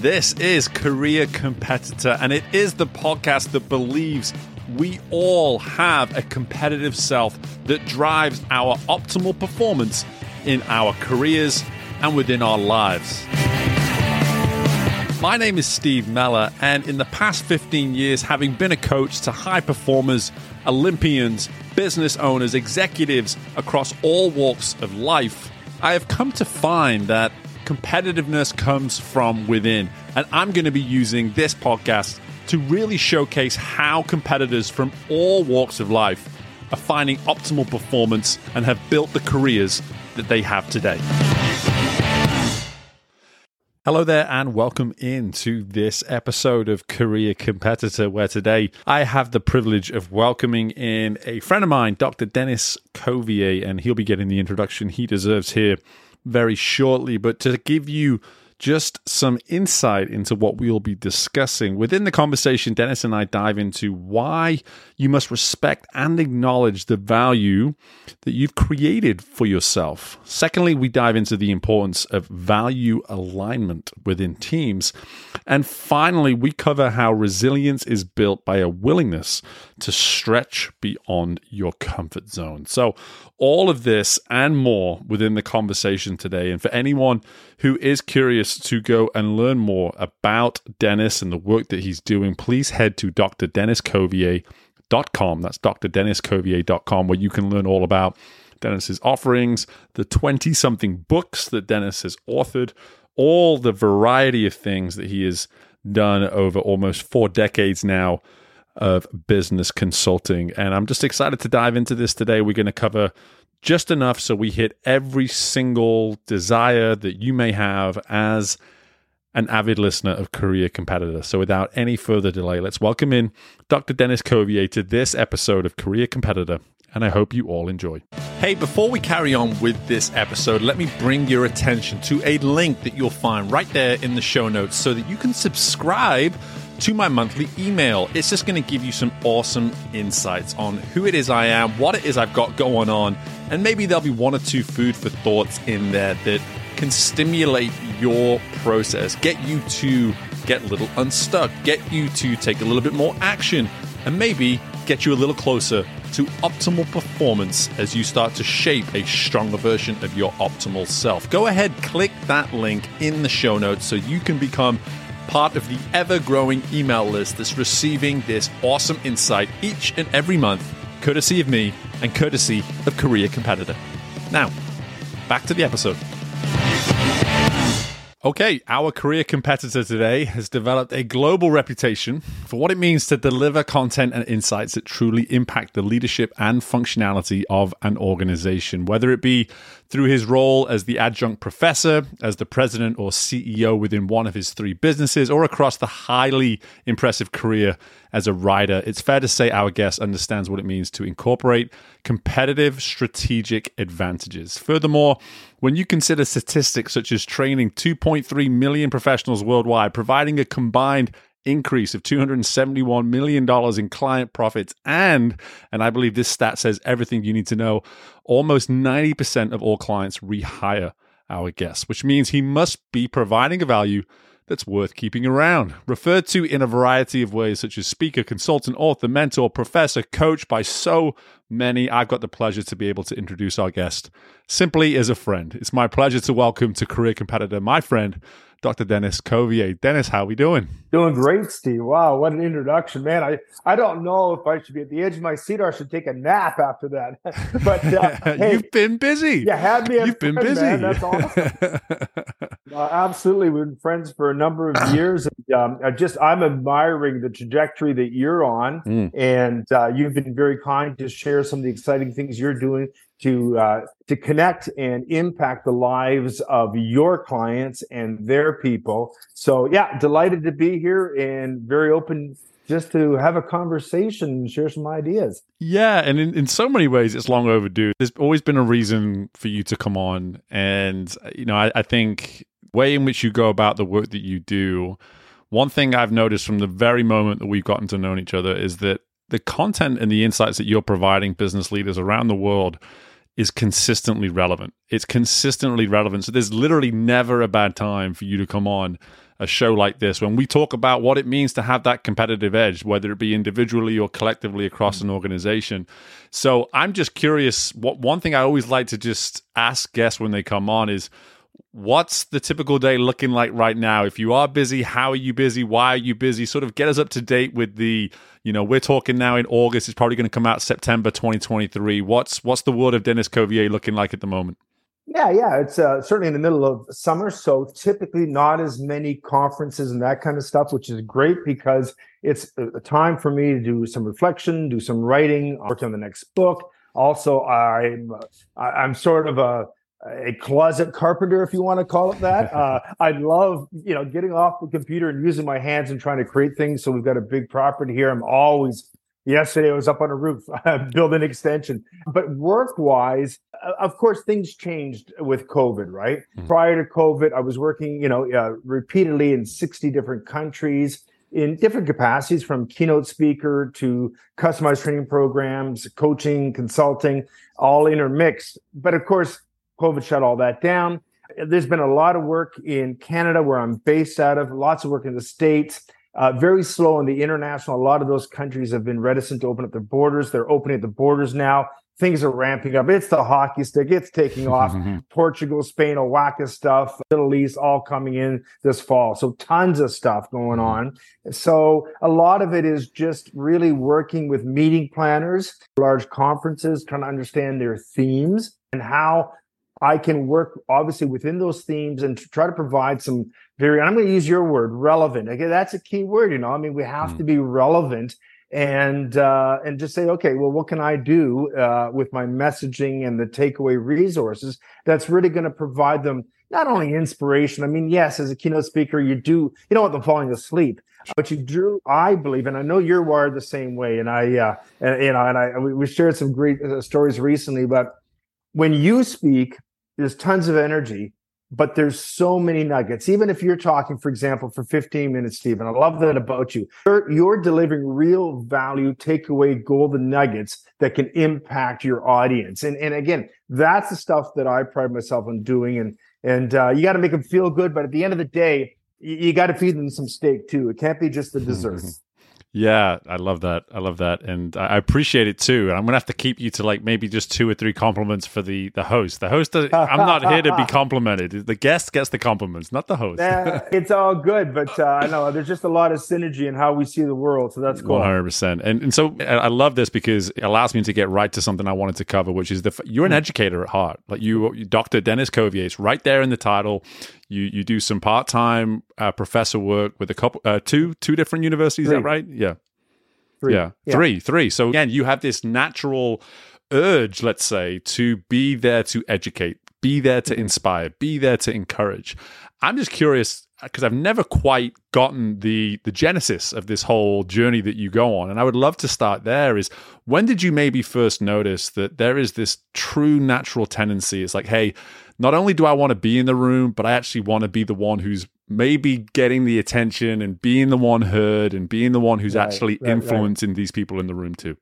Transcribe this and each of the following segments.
This is Career Competitor, and it is the podcast that believes we all have a competitive self that drives our optimal performance in our careers and within our lives. My name is Steve Meller, and in the past 15 years, having been a coach to high performers, Olympians, business owners, executives across all walks of life, I have come to find that competitiveness comes from within. And I'm going to be using this podcast to really showcase how competitors from all walks of life are finding optimal performance and have built the careers that they have today. Hello there, and welcome in to this episode of Career Competitor, where today I have the privilege of welcoming in a friend of mine, Dr. Denis Cauvier, and he'll be getting the introduction he deserves here very shortly. But to give you just some insight into what we'll be discussing. Within the conversation, Denis and I dive into why you must respect and acknowledge the value that you've created for yourself. Secondly, we dive into the importance of value alignment within teams. And finally, we cover how resilience is built by a willingness to stretch beyond your comfort zone. So, all of this and more within the conversation today. And for anyone who is curious to go and learn more about Denis and the work that he's doing, please head to drdeniscauvier.com. That's drdeniscauvier.com, where you can learn all about Denis's offerings, the 20 something books that Denis has authored, all the variety of things that he has done over almost four decades now of business consulting. And I'm just excited to dive into this today. We're going to cover just enough so we hit every single desire that you may have as an avid listener of Career Competitor. So without any further delay, let's welcome in Dr. Denis Cauvier to this episode of Career Competitor. And I hope you all enjoy. Hey, before we carry on with this episode, let me bring your attention to a link that you'll find right there in the show notes so that you can subscribe to my monthly email. It's just going to give you some awesome insights on who it is I am, what it is I've got going on, and maybe there'll be one or two food for thoughts in there that can stimulate your process, get you to get a little unstuck, get you to take a little bit more action, and maybe get you a little closer to optimal performance as you start to shape a stronger version of your optimal self. Go ahead, click that link in the show notes so you can become part of the ever growing email list that's receiving this awesome insight each and every month, courtesy of me and courtesy of Career Competitor. Now, back to the episode. Okay, our career competitor today has developed a global reputation for what it means to deliver content and insights that truly impact the leadership and functionality of an organization, whether it be through his role as the adjunct professor, as the president or CEO within one of his three businesses, or across the highly impressive career as a writer. It's fair to say our guest understands what it means to incorporate competitive strategic advantages. Furthermore, when you consider statistics such as training 2.3 million professionals worldwide, providing a combined increase of $271 million in client profits. And, and I believe this stat says everything you need to know, almost 90% of all clients rehire our guests, which means he must be providing a value that's worth keeping around. Referred to in a variety of ways, such as speaker, consultant, author, mentor, professor, coach by so many, I've got the pleasure to be able to introduce our guest simply as a friend. It's my pleasure to welcome to Career Competitor my friend, Dr. Denis Cauvier. Denis, how are we doing? Doing great, Steve. Wow, what an introduction, man. I, I don't know if I should be at the edge of my seat or I should take a nap after that. but uh, hey, you've been busy. You had me. You've been busy. Man. That's awesome. uh, absolutely, we've been friends for a number of years, and um, I just I'm admiring the trajectory that you're on, mm. and uh, you've been very kind to share some of the exciting things you're doing to uh, to connect and impact the lives of your clients and their people. So yeah, delighted to be here and very open just to have a conversation and share some ideas. Yeah, and in, in so many ways, it's long overdue. There's always been a reason for you to come on, and you know, I, I think way in which you go about the work that you do. One thing I've noticed from the very moment that we've gotten to know each other is that the content and the insights that you're providing business leaders around the world is consistently relevant. It's consistently relevant. So there's literally never a bad time for you to come on a show like this when we talk about what it means to have that competitive edge, whether it be individually or collectively across an organization. So I'm just curious. What one thing I always like to just ask guests when they come on is, what's the typical day looking like right now? If you are busy, how are you busy? Why are you busy? Sort of get us up to date with the, you know, we're talking now in August. It's probably going to come out September 2023. What's what's the world of Denis Cauvier looking like at the moment? Yeah, yeah, it's uh, certainly in the middle of summer, so typically not as many conferences and that kind of stuff, which is great because it's a time for me to do some reflection, do some writing, work on the next book. Also, I'm I'm sort of a a closet carpenter, if you want to call it that. Uh, I love, you know, getting off the computer and using my hands and trying to create things. So we've got a big property here. I'm always Yesterday, I was up on a roof building extension. But work wise, of course, things changed with COVID, right? Mm-hmm. Prior to COVID, I was working, you know, uh, repeatedly in 60 different countries in different capacities from keynote speaker to customized training programs, coaching, consulting, all intermixed. But of course, COVID shut all that down. There's been a lot of work in Canada, where I'm based out of, lots of work in the States. Uh, very slow in the international. A lot of those countries have been reticent to open up their borders. They're opening the borders now. Things are ramping up. It's the hockey stick. It's taking off. Portugal, Spain, Owaka stuff, Middle East, all coming in this fall. So tons of stuff going on. So a lot of it is just really working with meeting planners, large conferences, trying to understand their themes and how I can work obviously within those themes and try to provide some very, I'm going to use your word, relevant. Okay, that's a key word. You know, I mean, we have mm. to be relevant and uh, and just say, okay, well, what can I do uh, with my messaging and the takeaway resources that's really going to provide them not only inspiration. I mean, yes, as a keynote speaker, you do you don't want them falling asleep, but you do. I believe, and I know you're wired the same way. And I, uh, and, you know, and I we shared some great uh, stories recently, but when you speak, there's tons of energy but there's so many nuggets. Even if you're talking, for example, for 15 minutes, Stephen, I love that about you. You're, you're, delivering real value, takeaway golden nuggets that can impact your audience. And, and again, that's the stuff that I pride myself on doing. And, and uh, you got to make them feel good. But at the end of the day, you, you got to feed them some steak too. It can't be just the dessert. Yeah, I love that. I love that, and I appreciate it too. And I'm gonna have to keep you to like maybe just two or three compliments for the the host. The host, does, I'm not here to be complimented. The guest gets the compliments, not the host. yeah, it's all good, but uh, I know there's just a lot of synergy in how we see the world, so that's cool. 100. percent And and so I love this because it allows me to get right to something I wanted to cover, which is the you're an hmm. educator at heart. Like you, Dr. Denis Cauvier, it's right there in the title. You you do some part time uh, professor work with a couple uh, two two different universities. Three. Is that right? Yeah. Three. Yeah. yeah, three, three. So again, you have this natural urge, let's say, to be there to educate, be there to inspire, be there to encourage. I'm just curious because I've never quite gotten the the genesis of this whole journey that you go on, and I would love to start there. Is when did you maybe first notice that there is this true natural tendency? It's like, hey, not only do I want to be in the room, but I actually want to be the one who's maybe getting the attention and being the one heard and being the one who's right, actually right, influencing right. these people in the room too.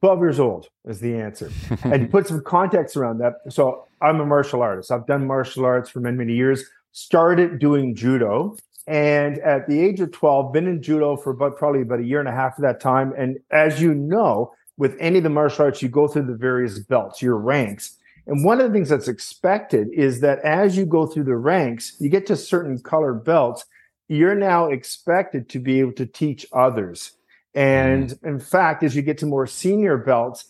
12 years old is the answer. and put some context around that. So I'm a martial artist. I've done martial arts for many, many years. Started doing judo. And at the age of 12, been in judo for about probably about a year and a half of that time. And as you know, with any of the martial arts, you go through the various belts, your ranks. And one of the things that's expected is that as you go through the ranks, you get to certain color belts, you're now expected to be able to teach others. And mm. in fact, as you get to more senior belts,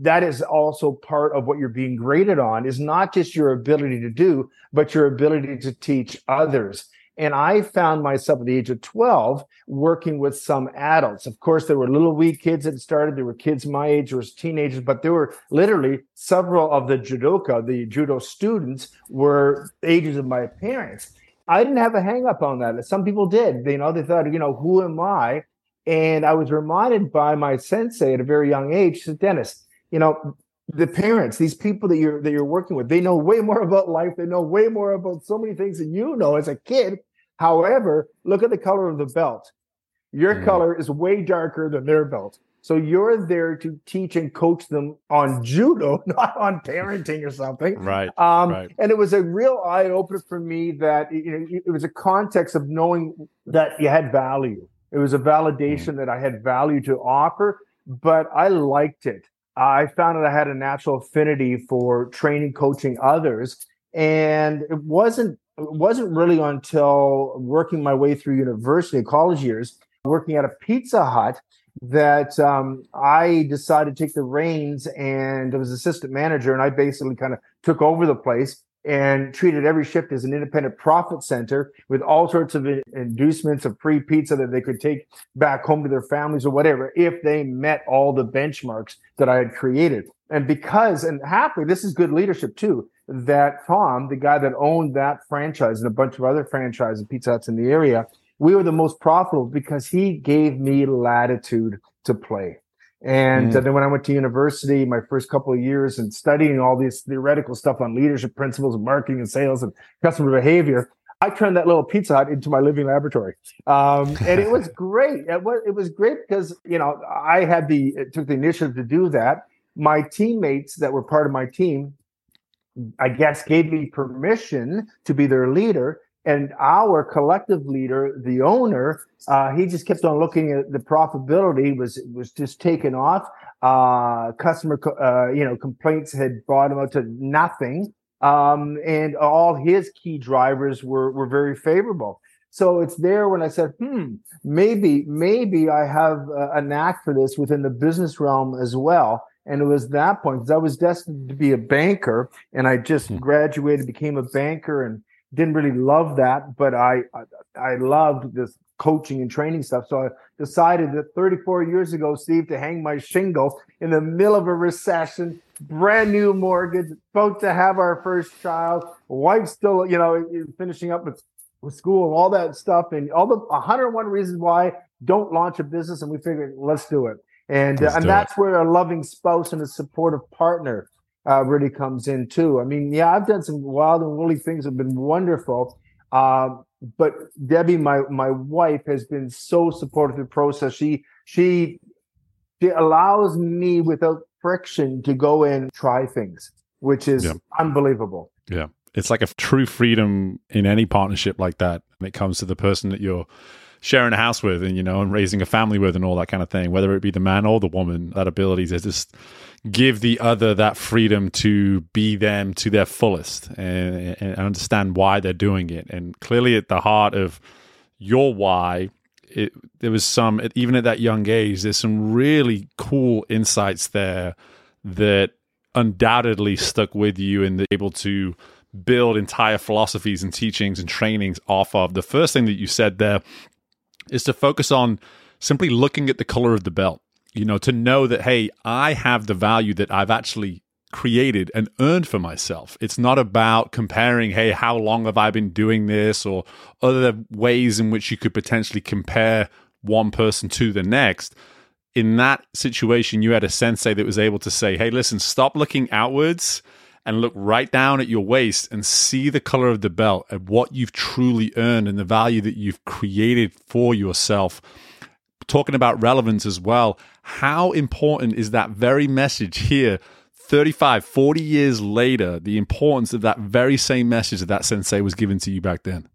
that is also part of what you're being graded on is not just your ability to do, but your ability to teach others. And I found myself at the age of 12 working with some adults. Of course, there were little wee kids that started. There were kids my age, was teenagers, but there were literally several of the judoka, the judo students were ages of my parents. I didn't have a hang up on that. Some people did. You know, they thought, you know, who am I? And I was reminded by my sensei at a very young age, said, Denis, you know, the parents, these people that you're that you're working with, they know way more about life. They know way more about so many things than you know as a kid. However, look at the color of the belt. Your mm. color is way darker than their belt. So you're there to teach and coach them on judo, not on parenting or something. Right. Um, right. And it was a real eye opener for me that you know, it was a context of knowing that you had value. It was a validation mm. that I had value to offer, but I liked it. I found that I had a natural affinity for training, coaching others, and it wasn't it wasn't really until working my way through university college years, working at a Pizza Hut, that um, I decided to take the reins and I was assistant manager, and I basically kind of took over the place and treated every shift as an independent profit center with all sorts of inducements of free pizza that they could take back home to their families or whatever if they met all the benchmarks that I had created. And because, and happily, this is good leadership too, that Tom, the guy that owned that franchise and a bunch of other franchises, and Pizza Huts in the area, we were the most profitable because he gave me latitude to play. And mm. then when I went to university, my first couple of years and studying all this theoretical stuff on leadership principles and marketing and sales and customer behavior, I turned that little Pizza Hut into my living laboratory, um, and it was great. It was, it was great because you know I had the took the initiative to do that. My teammates that were part of my team, I guess, gave me permission to be their leader, and our collective leader, the owner, uh, he just kept on looking at the profitability was was just taken off. Uh, customer, uh, you know, complaints had brought him out to nothing, um, and all his key drivers were were very favorable. So it's there when I said, hmm, maybe maybe I have a, a knack for this within the business realm as well. And it was that point because I was destined to be a banker, and I just hmm. graduated, became a banker, and didn't really love that, but I, I, I loved this coaching and training stuff. So I decided that 34 years ago, Steve, to hang my shingle in the middle of a recession, brand new mortgage, about to have our first child, wife still, you know, finishing up with, with school and all that stuff, and all the 101 reasons why don't launch a business. And we figured, let's do it. And, uh, and that's it. where a loving spouse and a supportive partner uh, really comes in too. I mean, yeah, I've done some wild and woolly things have been wonderful. Uh, but Debbie, my my wife, has been so supportive of the process. She she she allows me without friction to go and try things, which is yeah. unbelievable. Yeah. It's like a true freedom in any partnership like that when it comes to the person that you're sharing a house with and you know and raising a family with and all that kind of thing whether it be the man or the woman that ability to just give the other that freedom to be them to their fullest and, and understand why they're doing it. And clearly, at the heart of your why, it, there was some, even at that young age, there's some really cool insights there that undoubtedly stuck with you and able to build entire philosophies and teachings and trainings off of. The first thing that you said there is to focus on simply looking at the color of the belt you know, to know that, hey, I have the value that I've actually created and earned for myself. It's not about comparing, hey, how long have I been doing this or other ways in which you could potentially compare one person to the next. In that situation, you had a sensei that was able to say, hey, listen, stop looking outwards and look right down at your waist and see the color of the belt and what you've truly earned and the value that you've created for yourself talking about relevance as well, how important is that very message here 35, 40 years later, the importance of that very same message that that sensei was given to you back then?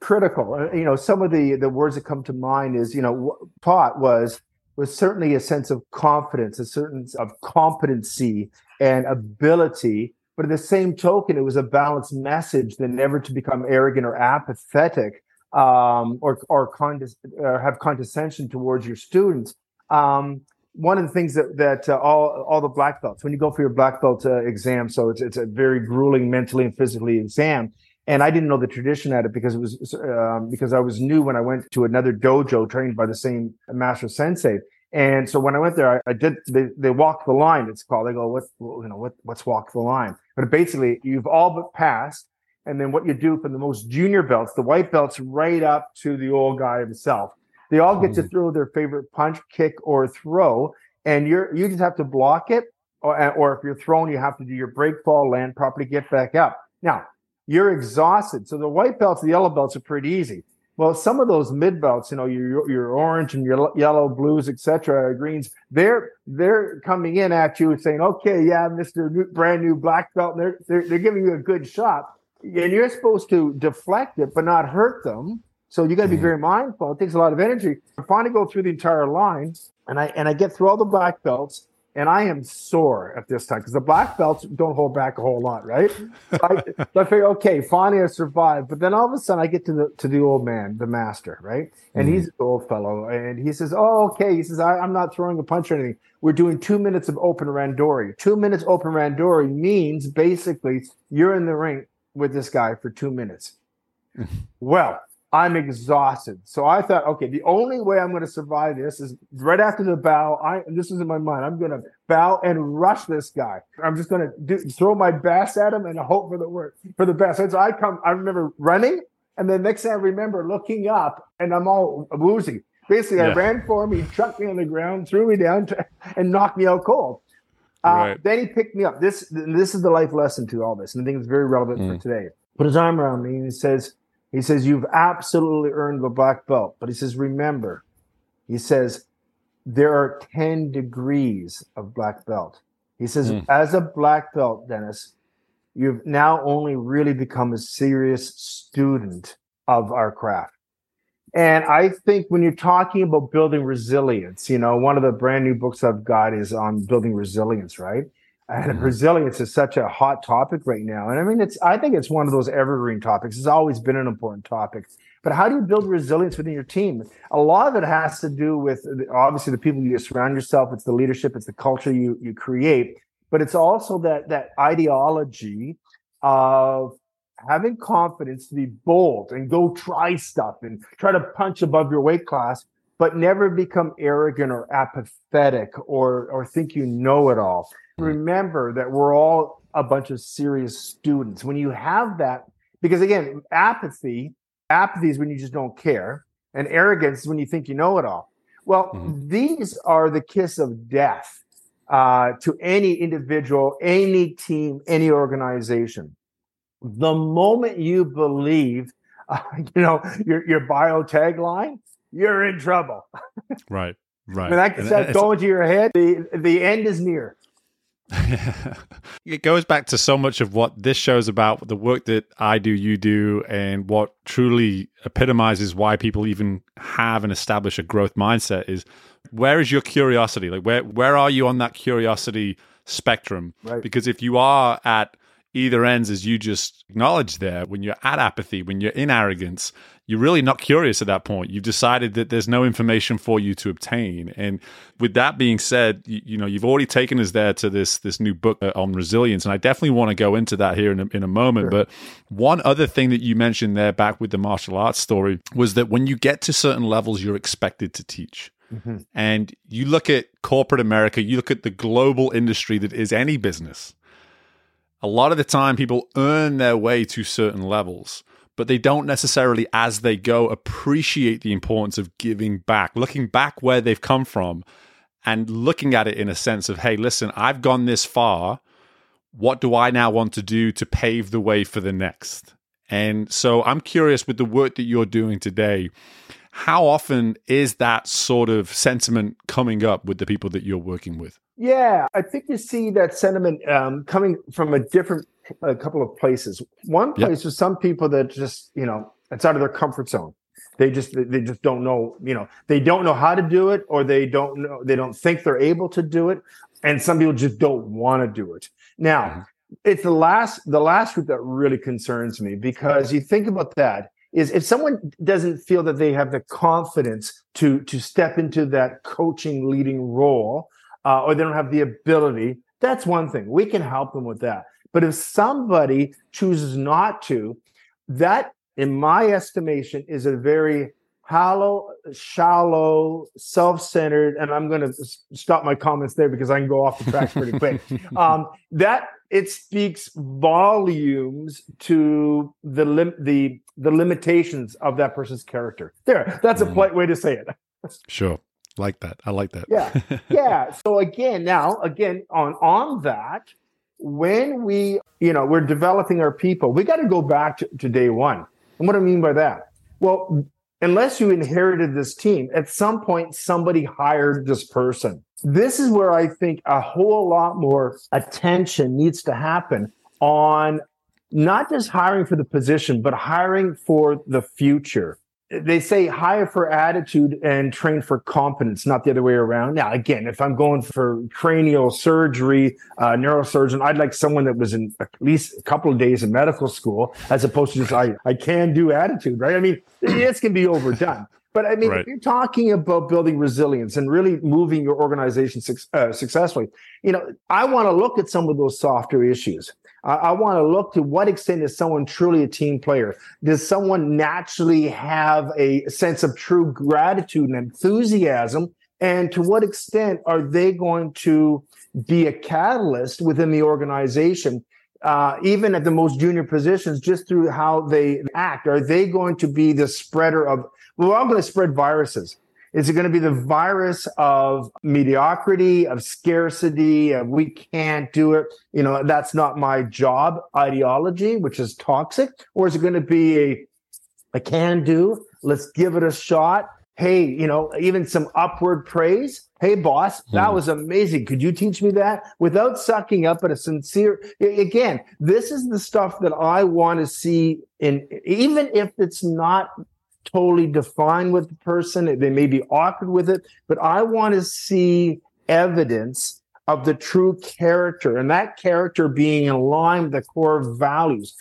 Critical. Uh, you know, some of the, the words that come to mind is, you know, taught was was certainly a sense of confidence, a certain of competency and ability. But at the same token, it was a balanced message that never to become arrogant or apathetic, um, or or, condes- or, have condescension towards your students. Um, one of the things that that uh, all all the black belts when you go for your black belt uh, exam, so it's it's a very grueling mentally and physically exam. And I didn't know the tradition at it because it was um, because I was new when I went to another dojo trained by the same master sensei. And so when I went there, I, I did they, they walk the line. It's called. They go, what you know, what what's walk the line? But basically, you've all but passed and then what you do from the most junior belts, the white belts, right up to the old guy himself. They all get to mm. throw their favorite punch, kick, or throw, and you're you just have to block it, or, or if you're thrown, you have to do your break fall, land properly, get back up. Now you're exhausted, so the white belts, the yellow belts are pretty easy. Well, some of those mid belts, you know, your your orange and your yellow, blues, etc., greens, they're they're coming in at you saying, "Okay, yeah, Mister brand new black belt," and they're, they're they're giving you a good shot, and you're supposed to deflect it but not hurt them. So you got to be mm-hmm. very mindful. It takes a lot of energy. I finally go through the entire line, and I and I get through all the black belts, and I am sore at this time because the black belts don't hold back a whole lot, right? So I, so I figure, okay, finally I survived. But then all of a sudden I get to the to the old man, the master, right? And mm-hmm. he's an old fellow, and he says, "Oh, okay." He says, I, am not throwing a punch or anything. We're doing two minutes of open randori. Two minutes open randori means basically you're in the ring with this guy for two minutes. well, I'm exhausted. So I thought, okay, the only way I'm going to survive this is right after the bow. I this is in my mind. I'm going to bow and rush this guy. I'm just going to do, throw my best at him and hope for the worst, for the best. so I come. I remember running, and the next thing I remember looking up, and I'm all woozy. Basically, yeah. I ran for him. He chucked me on the ground, threw me down, to, and knocked me out cold. Uh, right. Then he picked me up. This this is the life lesson to all this, and I think it's very relevant mm. for today. Put his arm around me and he says, he says, You've absolutely earned the black belt. But he says, Remember, he says, there are 10 degrees of black belt. He says, mm. As a black belt, Denis, you've now only really become a serious student of our craft. And I think when you're talking about building resilience, you know, one of the brand new books I've got is on building resilience, right? And mm-hmm. resilience is such a hot topic right now. And I mean, it's, I think it's one of those evergreen topics. It's always been an important topic. But how do you build resilience within your team? A lot of it has to do with obviously the people you surround yourself. It's the leadership. It's the culture you, you create. But it's also that, that ideology of having confidence to be bold and go try stuff and try to punch above your weight class, but never become arrogant or apathetic or, or think you know it all remember that we're all a bunch of serious students. When you have that, because again, apathy, apathy is when you just don't care, and arrogance is when you think you know it all. Well, mm-hmm. these are the kiss of death uh, to any individual, any team, any organization. The moment you believe, uh, you know, your your bio tagline, you're in trouble. right. Right. When that gets going to your head, the the end is near. it goes back to so much of what this show is about, the work that I do, you do, and what truly epitomizes why people even have and establish a growth mindset is where is your curiosity? Like where where are you on that curiosity spectrum? Right. Because if you are at either ends, as you just acknowledged there, when you're at apathy, when you're in arrogance, you're really not curious at that point. You've decided that there's no information for you to obtain. And with that being said, you, you know you've already taken us there to this this new book uh, on resilience, and I definitely want to go into that here in a, in a moment. Sure. But one other thing that you mentioned there, back with the martial arts story, was that when you get to certain levels, you're expected to teach. Mm-hmm. And you look at corporate America, you look at the global industry that is any business. A lot of the time, people earn their way to certain levels but they don't necessarily, as they go, appreciate the importance of giving back, looking back where they've come from and looking at it in a sense of, hey, listen, I've gone this far. What do I now want to do to pave the way for the next? And so I'm curious with the work that you're doing today, how often is that sort of sentiment coming up with the people that you're working with? Yeah, I think you see that sentiment um, coming from a different a couple of places. One place yep. is some people that just you know it's out of their comfort zone. They just they just don't know you know they don't know how to do it or they don't know they don't think they're able to do it, and some people just don't want to do it. Now mm-hmm. it's the last the last group that really concerns me because you think about that is if someone doesn't feel that they have the confidence to to step into that coaching leading role uh, or they don't have the ability that's one thing we can help them with that but if somebody chooses not to, that, in my estimation, is a very hollow, shallow, self-centered, and I'm going to stop my comments there because I can go off the track pretty quick. um, that it speaks volumes to the lim- the the limitations of that person's character. There, that's a mm. polite way to say it. sure, like that. I like that. yeah, yeah. So again, now again on on that, when we, you know, we're developing our people, we got to go back to, to day one. And what do I mean by that? Well, unless you inherited this team, at some point somebody hired this person. This is where I think a whole lot more attention needs to happen on not just hiring for the position, but hiring for the future they say hire for attitude and train for competence, not the other way around. Now, again, if I'm going for cranial surgery, uh, neurosurgeon, I'd like someone that was in at least a couple of days in medical school, as opposed to just I I can do attitude, right? I mean, this can be overdone. But I mean, right. if you're talking about building resilience and really moving your organization su- uh, successfully, you know, I want to look at some of those softer issues. I, I want to look to what extent is someone truly a team player? Does someone naturally have a sense of true gratitude and enthusiasm? And to what extent are they going to be a catalyst within the organization uh, even at the most junior positions, just through how they act? Are they going to be the spreader of, we're all going to spread viruses. Is it going to be the virus of mediocrity, of scarcity, of we can't do it? You know, that's not my job ideology, which is toxic. Or is it going to be a, a can do? Let's give it a shot. Hey, you know, even some upward praise. Hey, boss, that hmm. was amazing. Could you teach me that without sucking up at a sincere? Again, this is the stuff that I want to see in, even if it's not totally define with the person. They may be awkward with it, but I want to see evidence of the true character and that character being in line with the core values.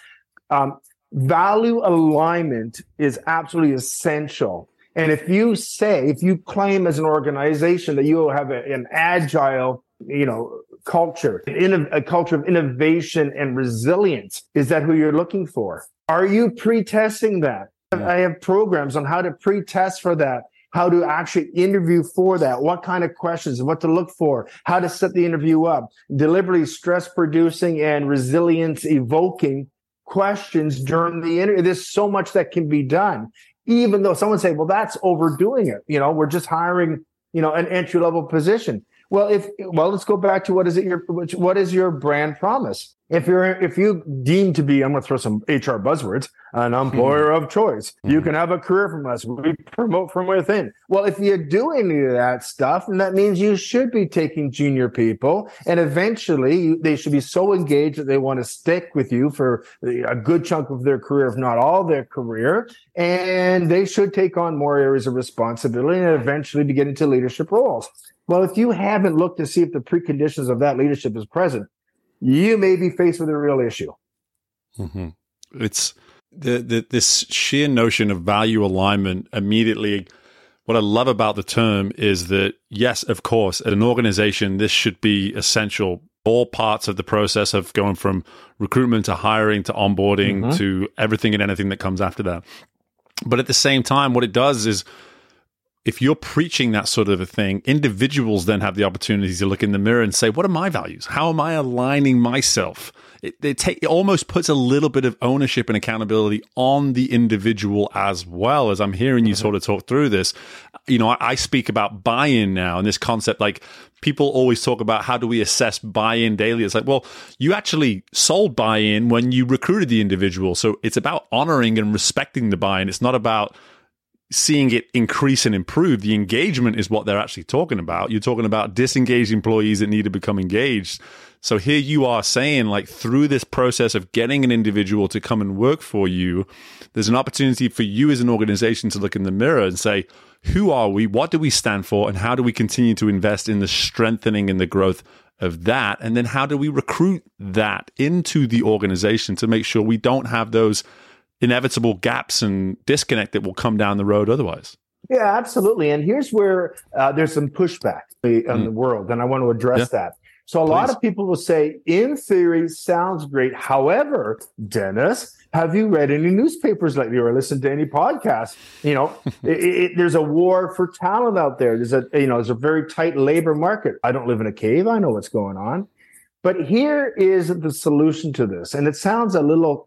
Um, value alignment is absolutely essential. And if you say, if you claim as an organization that you have a, an agile, you know, culture, in a culture of innovation and resilience, is that who you're looking for? Are you pre-testing that? I have programs on how to pre-test for that, how to actually interview for that, what kind of questions, what to look for, how to set the interview up, deliberately stress producing and resilience evoking questions during the interview. There's so much that can be done. Even though someone say, well, that's overdoing it. You know, we're just hiring, you know, an entry level position. Well, if well, let's go back to what is it your what is your brand promise? If you're if you deem to be, I'm going to throw some HR buzzwords, an employer mm-hmm. of choice, mm-hmm. you can have a career from us. We promote from within. Well, if you do any of that stuff, and that means you should be taking junior people, and eventually they should be so engaged that they want to stick with you for a good chunk of their career, if not all their career, and they should take on more areas of responsibility and eventually be getting into leadership roles. Well, if you haven't looked to see if the preconditions of that leadership is present, you may be faced with a real issue. Mm-hmm. It's the, the this sheer notion of value alignment immediately. What I love about the term is that yes, of course, at an organization, this should be essential. All parts of the process of going from recruitment to hiring to onboarding mm-hmm. to everything and anything that comes after that. But at the same time, what it does is if you're preaching that sort of a thing, individuals then have the opportunity to look in the mirror and say, what are my values? How am I aligning myself? It, it, take, it almost puts a little bit of ownership and accountability on the individual as well. As I'm hearing you mm-hmm. sort of talk through this, you know, I, I speak about buy in now and this concept like people always talk about how do we assess buy in daily? It's like, well, you actually sold buy in when you recruited the individual. So it's about honoring and respecting the buy in. It's not about, seeing it increase and improve. The engagement is what they're actually talking about. You're talking about disengaged employees that need to become engaged. So here you are saying, like, through this process of getting an individual to come and work for you, there's an opportunity for you as an organization to look in the mirror and say, who are we? What do we stand for? And how do we continue to invest in the strengthening and the growth of that? And then how do we recruit that into the organization to make sure we don't have those inevitable gaps and disconnect that will come down the road otherwise. Yeah, absolutely. And here's where uh, there's some pushback in mm. the world, and I want to address yeah. that. So a Please. lot of people will say, in theory, sounds great. However, Denis, have you read any newspapers lately or listened to any podcasts? You know, it, it, there's a war for talent out there. There's a you know, there's a very tight labor market. I don't live in a cave. I know what's going on. But here is the solution to this, and it sounds a little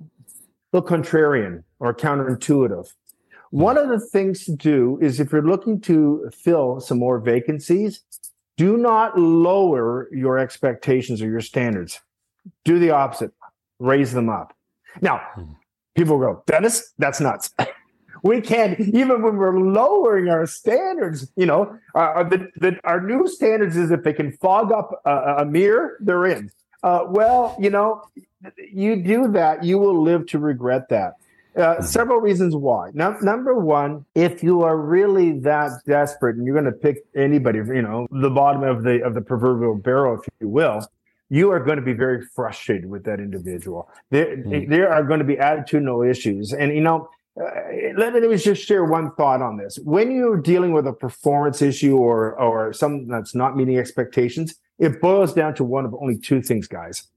little contrarian or counterintuitive. One of the things to do is if you're looking to fill some more vacancies, do not lower your expectations or your standards. Do the opposite, raise them up. Now, people go, Denis, that's nuts. we can't even when we're lowering our standards. You know, uh, the, the, our new standards is if they can fog up a, a mirror, they're in. Uh, well, you know, you do that, you will live to regret that. Uh, mm-hmm. several reasons why. No, number one, if you are really that desperate and you're going to pick anybody, you know, the bottom of the of the proverbial barrel, if you will, you are going to be very frustrated with that individual. There, mm. there are going to be attitudinal issues, and you know. Uh, let, let me just share one thought on this. When you're dealing with a performance issue or or something that's not meeting expectations, it boils down to one of only two things, guys.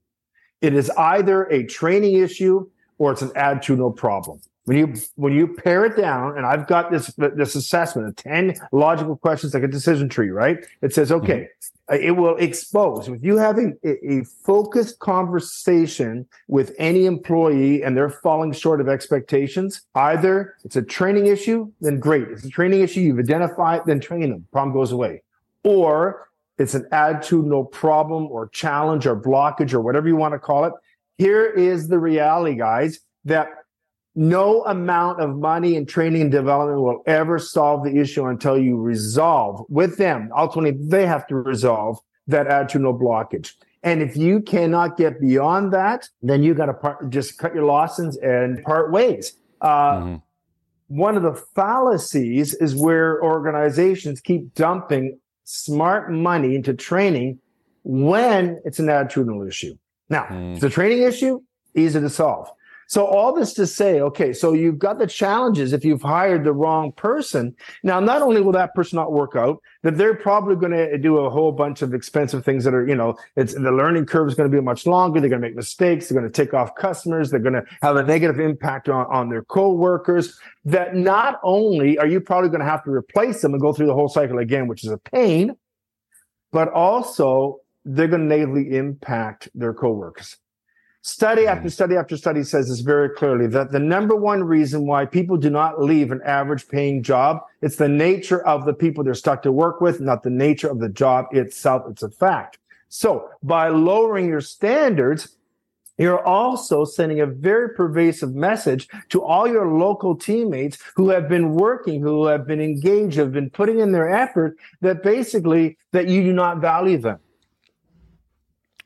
It is either a training issue or it's an attitudinal problem. When you when you pare it down, and I've got this this assessment of ten logical questions like a decision tree, right? It says, okay, mm-hmm. it will expose. If you have a, a focused conversation with any employee and they're falling short of expectations, either it's a training issue, then great. It's a training issue, you've identified, then train them. Problem goes away. Or it's an attitudinal problem or challenge or blockage or whatever you want to call it here is the reality, guys, that no amount of money and training and development will ever solve the issue until you resolve with them. Ultimately, they have to resolve that attitudinal blockage. And if you cannot get beyond that, then you got to part, just cut your losses and part ways. Uh, mm-hmm. One of the fallacies is where organizations keep dumping smart money into training when it's an attitudinal issue. Now, mm. it's a training issue, easy to solve. So all this to say, okay, so you've got the challenges if you've hired the wrong person. Now, not only will that person not work out, that they're probably going to do a whole bunch of expensive things that are, you know, it's the learning curve is going to be much longer. They're going to make mistakes. They're going to take off customers. They're going to have a negative impact on, on their co-workers that not only are you probably going to have to replace them and go through the whole cycle again, which is a pain, but also they're going to negatively impact their coworkers. Study mm. after study after study says this very clearly that the number one reason why people do not leave an average paying job, it's the nature of the people they're stuck to work with, not the nature of the job itself. It's a fact. So by lowering your standards, you're also sending a very pervasive message to all your local teammates who have been working, who have been engaged, have been putting in their effort that basically that you do not value them.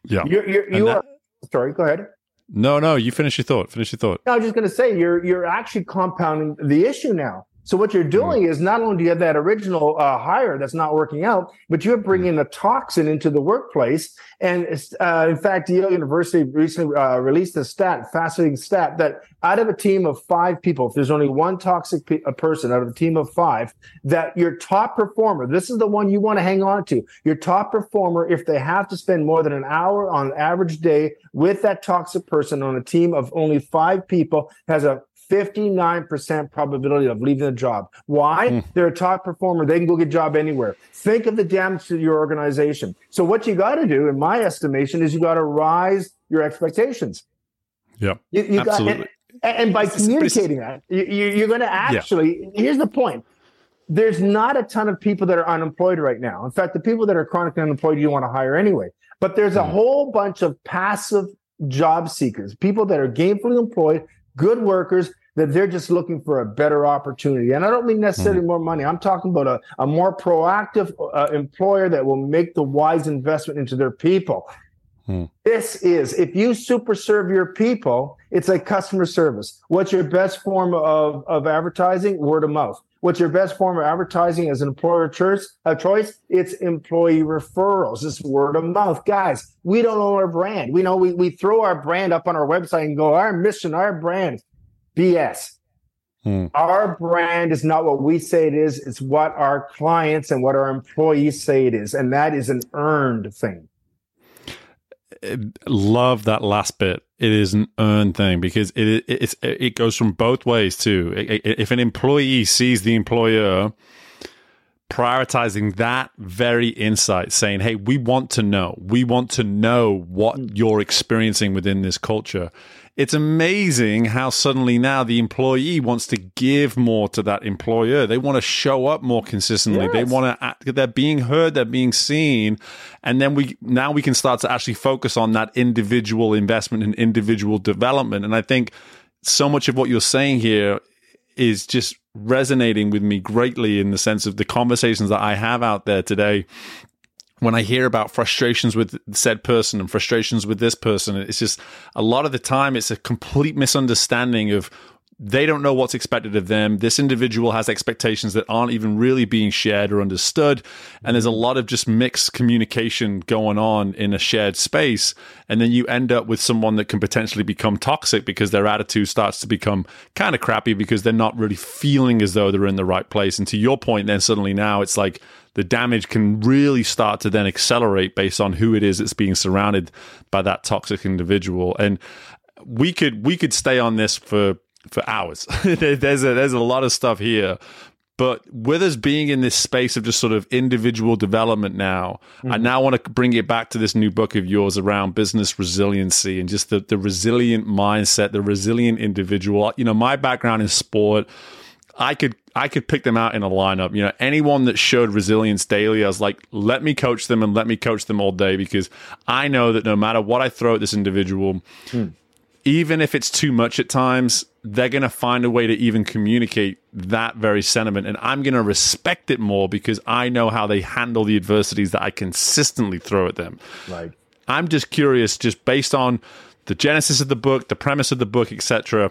Yeah. You're, you're, you that, are, sorry, go ahead. No, no, you finish your thought. Finish your thought. No, I was just going to say you're you're actually compounding the issue now. So what you're doing is not only do you have that original uh, hire that's not working out, but you're bringing a toxin into the workplace. And uh, in fact, Yale University recently uh, released a stat, fascinating stat, that out of a team of five people, if there's only one toxic pe- a person out of a team of five, that your top performer, this is the one you want to hang on to, your top performer, if they have to spend more than an hour on average day with that toxic person on a team of only five people, has a 59% probability of leaving the job. Why? Mm. They're a top performer. They can go get a job anywhere. Think of the damage to your organization. So what you got to do, in my estimation, is you got to rise your expectations. Yeah, you, you absolutely. Got, and, and, by communicating that, you, are going to actually. Yeah. Here's the point: there's not a ton of people that are unemployed right now. In fact, the people that are chronically unemployed, you want to hire anyway. But there's a mm. whole bunch of passive job seekers, people that are gainfully employed, good workers that they're just looking for a better opportunity. And I don't mean necessarily mm. more money. I'm talking about a, a more proactive uh, employer that will make the wise investment into their people. Mm. This is, if you super serve your people, it's like customer service. What's your best form of, of advertising? Word of mouth. What's your best form of advertising as an employer choice? A choice? It's employee referrals. It's word of mouth. Guys, we don't own our brand. We know we, we throw our brand up on our website and go, our mission, our brand. BS. Hmm. Our brand is not what we say it is. It's what our clients and what our employees say it is. And that is an earned thing. Love that last bit. It is an earned thing because it it, it goes from both ways too. If an employee sees the employer prioritizing that very insight, saying, Hey, we want to know, we want to know what hmm. you're experiencing within this culture it's amazing how suddenly now the employee wants to give more to that employer. They want to show up more consistently. Yes. They want to act, they're being heard, they're being seen. And then we, now we can start to actually focus on that individual investment and individual development. And I think so much of what you're saying here is just resonating with me greatly in the sense of the conversations that I have out there today when I hear about frustrations with said person and frustrations with this person, it's just a lot of the time it's a complete misunderstanding of they don't know what's expected of them. This individual has expectations that aren't even really being shared or understood. And there's a lot of just mixed communication going on in a shared space. And then you end up with someone that can potentially become toxic because their attitude starts to become kind of crappy because they're not really feeling as though they're in the right place. And to your point, then suddenly now it's like the damage can really start to then accelerate based on who it is that's being surrounded by that toxic individual. And we could we could stay on this for for hours. there's a there's a lot of stuff here. But with us being in this space of just sort of individual development now, mm-hmm. I now want to bring it back to this new book of yours around business resiliency and just the, the resilient mindset, the resilient individual. You know, my background in sport, I could I could pick them out in a lineup. You know, anyone that showed resilience daily, I was like, let me coach them and let me coach them all day because I know that no matter what I throw at this individual, mm even if it's too much at times, they're going to find a way to even communicate that very sentiment. And I'm going to respect it more because I know how they handle the adversities that I consistently throw at them. Right. I'm just curious, just based on the genesis of the book, the premise of the book, etc.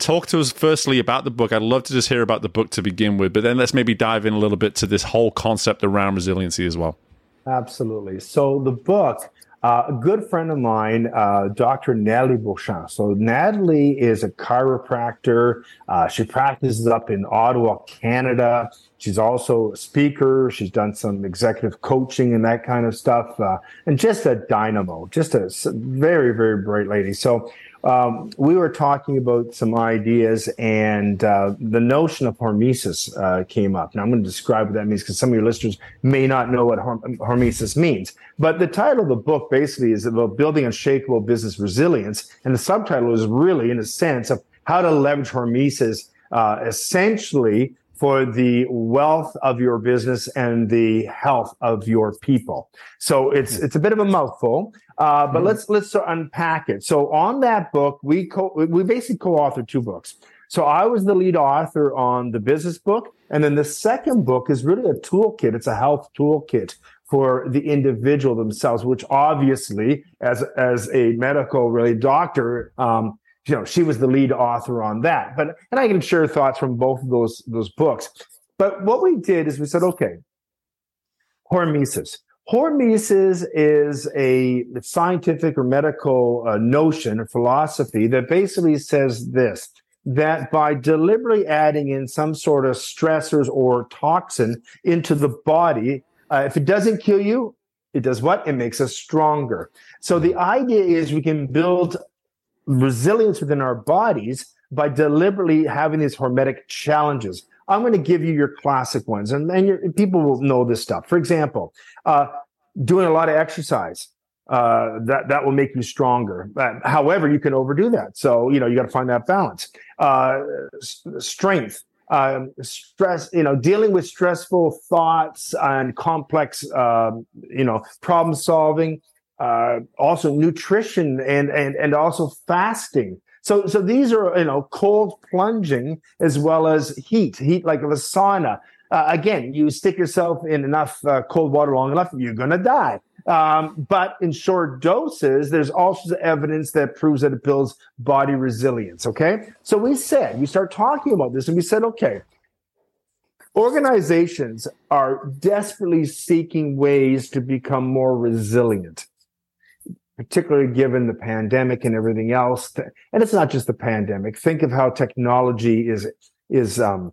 Talk to us firstly about the book. I'd love to just hear about the book to begin with, but then let's maybe dive in a little bit to this whole concept around resiliency as well. Absolutely. So the book uh, a good friend of mine, uh, Dr. Natalie Beauchamp. So Natalie is a chiropractor. Uh, she practices up in Ottawa, Canada. She's also a speaker. She's done some executive coaching and that kind of stuff. Uh, and just a dynamo, just a very, very bright lady. So um, we were talking about some ideas, and uh, the notion of hormesis uh, came up. Now, I'm going to describe what that means because some of your listeners may not know what hormesis means. But the title of the book basically is about building unshakable business resilience, and the subtitle is really, in a sense, of how to leverage hormesis uh, essentially for the wealth of your business and the health of your people. So it's it's a bit of a mouthful, uh, but mm-hmm. let's let's unpack it. So on that book, we co- we basically co-authored two books. So I was the lead author on the business book, and then the second book is really a toolkit. It's a health toolkit for the individual themselves, which obviously, as as a medical really doctor, um, you know, she was the lead author on that. But and I can share thoughts from both of those those books. But what we did is we said, okay, hormesis. Hormesis is a scientific or medical uh, notion or philosophy that basically says this that by deliberately adding in some sort of stressors or toxin into the body, uh, if it doesn't kill you, it does what? It makes us stronger. So the idea is we can build resilience within our bodies by deliberately having these hormetic challenges. I'm going to give you your classic ones, and, and people will know this stuff. For example, uh, doing a lot of exercise. Uh, that that will make you stronger. however, you can overdo that. So you know you got to find that balance. Uh, s- strength, um, stress. You know, dealing with stressful thoughts and complex, um, you know, problem solving uh, also nutrition and, and, and also fasting. So, so these are, you know, cold plunging as well as heat, heat like a sauna. Uh, again, you stick yourself in enough uh, cold water long enough, you're going to die. Um, but in short doses, there's also evidence that proves that it builds body resilience. Okay. So we said, we start talking about this and we said, okay, organizations are desperately seeking ways to become more resilient particularly given the pandemic and everything else. And it's not just the pandemic. Think of how technology is is um,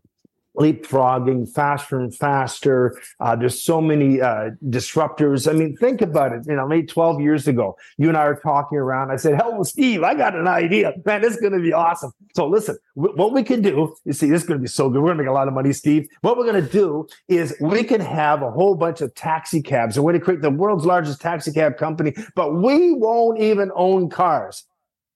leapfrogging faster and faster. Uh, there's so many uh, disruptors. I mean, think about it. You know, maybe 12 years ago, you and I were talking around. I said, "Hello, Steve. I got an idea. Man, is going to be awesome." So listen, w- what we can do, you see, this is going to be so good. We're going to make a lot of money, Steve. What we're going to do is we can have a whole bunch of taxi cabs, we're going to create the world's largest taxi cab company, but we won't even own cars.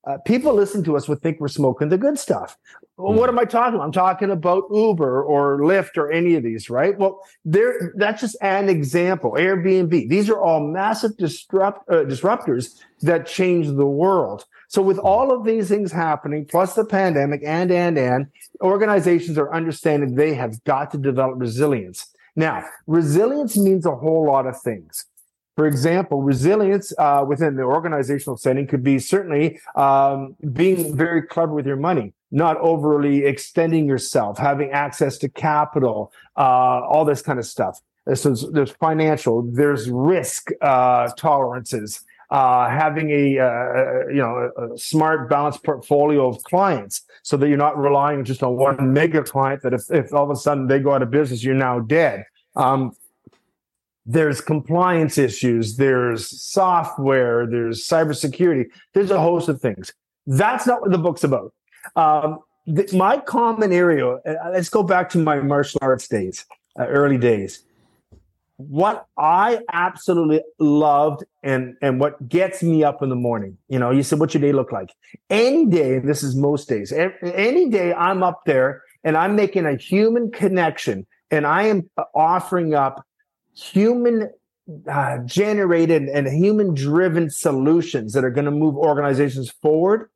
Uh, people listen to us would think we're smoking the good stuff. Well, what am I talking about? I'm talking about Uber or Lyft or any of these, right? Well, there that's just an example. Airbnb. These are all massive disrupt uh, disruptors that change the world. So with all of these things happening, plus the pandemic and and and organizations are understanding they have got to develop resilience. Now, resilience means a whole lot of things. For example, resilience uh, within the organizational setting could be certainly um, being very clever with your money, not overly extending yourself, having access to capital, uh, all this kind of stuff. So there's financial, there's risk uh, tolerances, uh, having a uh, you know a smart, balanced portfolio of clients, so that you're not relying just on one mega client. That if, if all of a sudden they go out of business, you're now dead. Um, there's compliance issues, there's software, there's cybersecurity, there's a host of things. That's not what the book's about. Um, the, my common area, uh, let's go back to my martial arts days, uh, early days. What I absolutely loved and, and what gets me up in the morning, you know, you said, what's your day look like? Any day, this is most days, any day I'm up there and I'm making a human connection and I am offering up human uh, generated and human driven solutions that are going to move organizations forward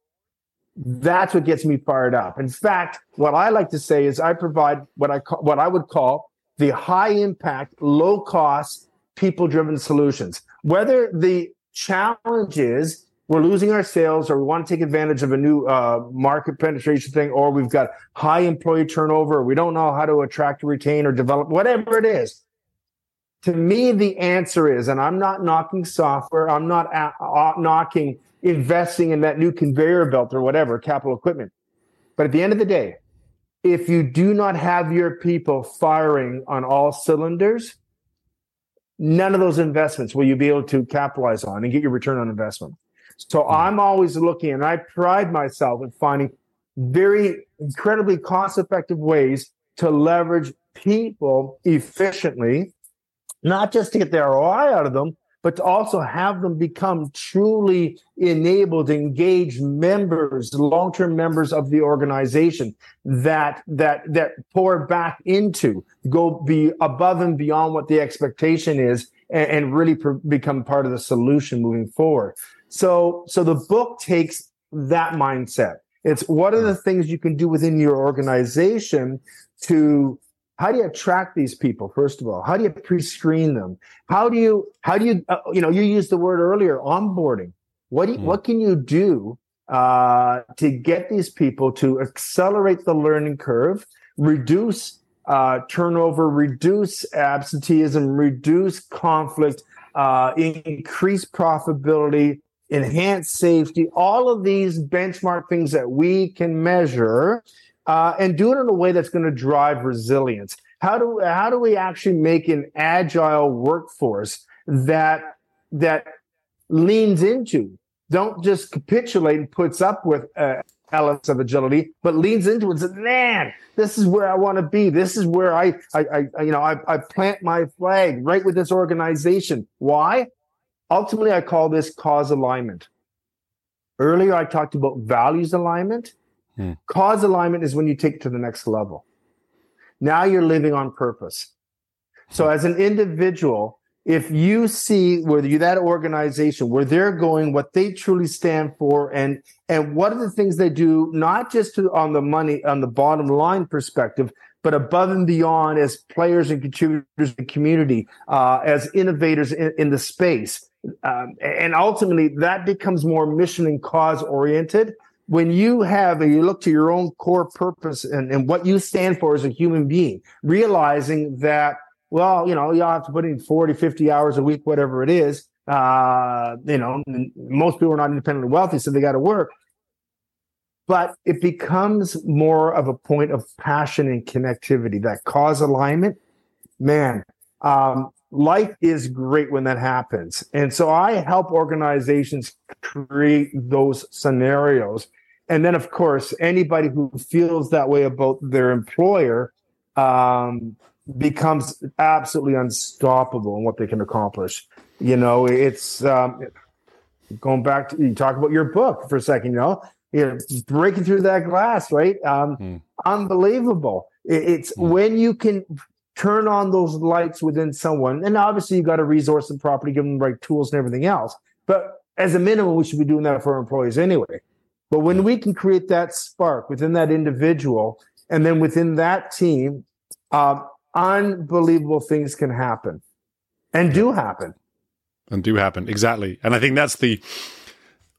that's what gets me fired up. In fact what i like to say is i provide what i call what i would call the high impact low cost people driven solutions. Whether the challenge is we're losing our sales or we want to take advantage of a new uh, market penetration thing or we've got high employee turnover or we don't know how to attract retain or develop whatever it is to me, the answer is, and I'm not knocking software, I'm not a- a- knocking investing in that new conveyor belt or whatever, capital equipment. But at the end of the day, if you do not have your people firing on all cylinders, none of those investments will you be able to capitalize on and get your return on investment. So mm-hmm. I'm always looking, and I pride myself in finding very incredibly cost effective ways to leverage people efficiently not just to get the ROI out of them, but to also have them become truly enabled, engaged members, long-term members of the organization that that that pour back into, go be above and beyond what the expectation is, and, and really become part of the solution moving forward. So, so the book takes that mindset. It's what are the things you can do within your organization to how do you attract these people first of all? How do you pre-screen them? How do you how do you uh, you know you used the word earlier onboarding. What do you, mm. what can you do uh, to get these people to accelerate the learning curve reduce uh, turnover reduce absenteeism reduce conflict uh, increase profitability enhance safety? All of these benchmark things that we can measure uh, and do it in a way that's going to drive resilience. How do how do we actually make an agile workforce that that leans into don't just capitulate and puts up with uh, elements of agility, but leans into it and says, "Man, this is where I want to be. This is where I, I, I you know, I, I plant my flag right with this organization. Why? Ultimately, I call this cause alignment. Earlier, I talked about values alignment. Hmm. Cause alignment is when you take to the next level. Now you're living on purpose. So as an individual, if you see where you that organization where they're going, what they truly stand for, and and what are the things they do, not just to, on the money on the bottom line perspective, but above and beyond as players and contributors in the community, uh, as innovators in, in the space, um, and ultimately that becomes more mission and cause oriented when you have and you look to your own core purpose and, and what you stand for as a human being, realizing that, well, you know, you have to put in 40, 50 hours a week, whatever it is. Uh, you know, most people are not independently wealthy, so they got to work. But it becomes more of a point of passion and connectivity, that cause alignment. Man, um, life is great when that happens. And so I help organizations create those scenarios and then of course anybody who feels that way about their employer um, becomes absolutely unstoppable in what they can accomplish you know it's um, going back to you talk about your book for a second, you know, you know breaking through that glass, right? Um, mm. Unbelievable. It, it's mm. when you can turn on those lights within someone, and obviously you got to resource them property, give them the right tools and everything else. But as a minimum, we should be doing that for our employees anyway. But when we can create that spark within that individual, and then within that team, uh, unbelievable things can happen and do happen. And do happen. Exactly. And i think that's the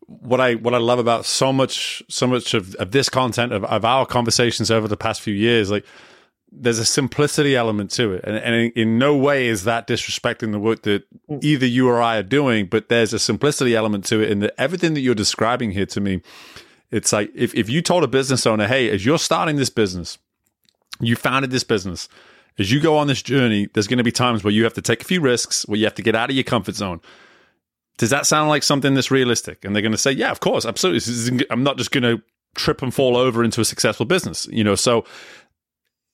what i what i love about so much so much of, of this content of, of our conversations over the past few years like there's a simplicity element to it and, and in, no way is that disrespecting the work that mm. either you or i are doing but there's a simplicity element to it in that everything that you're describing here to me it's like if, if you told a business owner hey as you're starting this business you founded this business as you go on this journey, there's going to be times where you have to take a few risks, where you have to get out of your comfort zone. Does that sound like something that's realistic? And they're going to say, yeah, of course, absolutely. I'm not just going to trip and fall over into a successful business, you know. So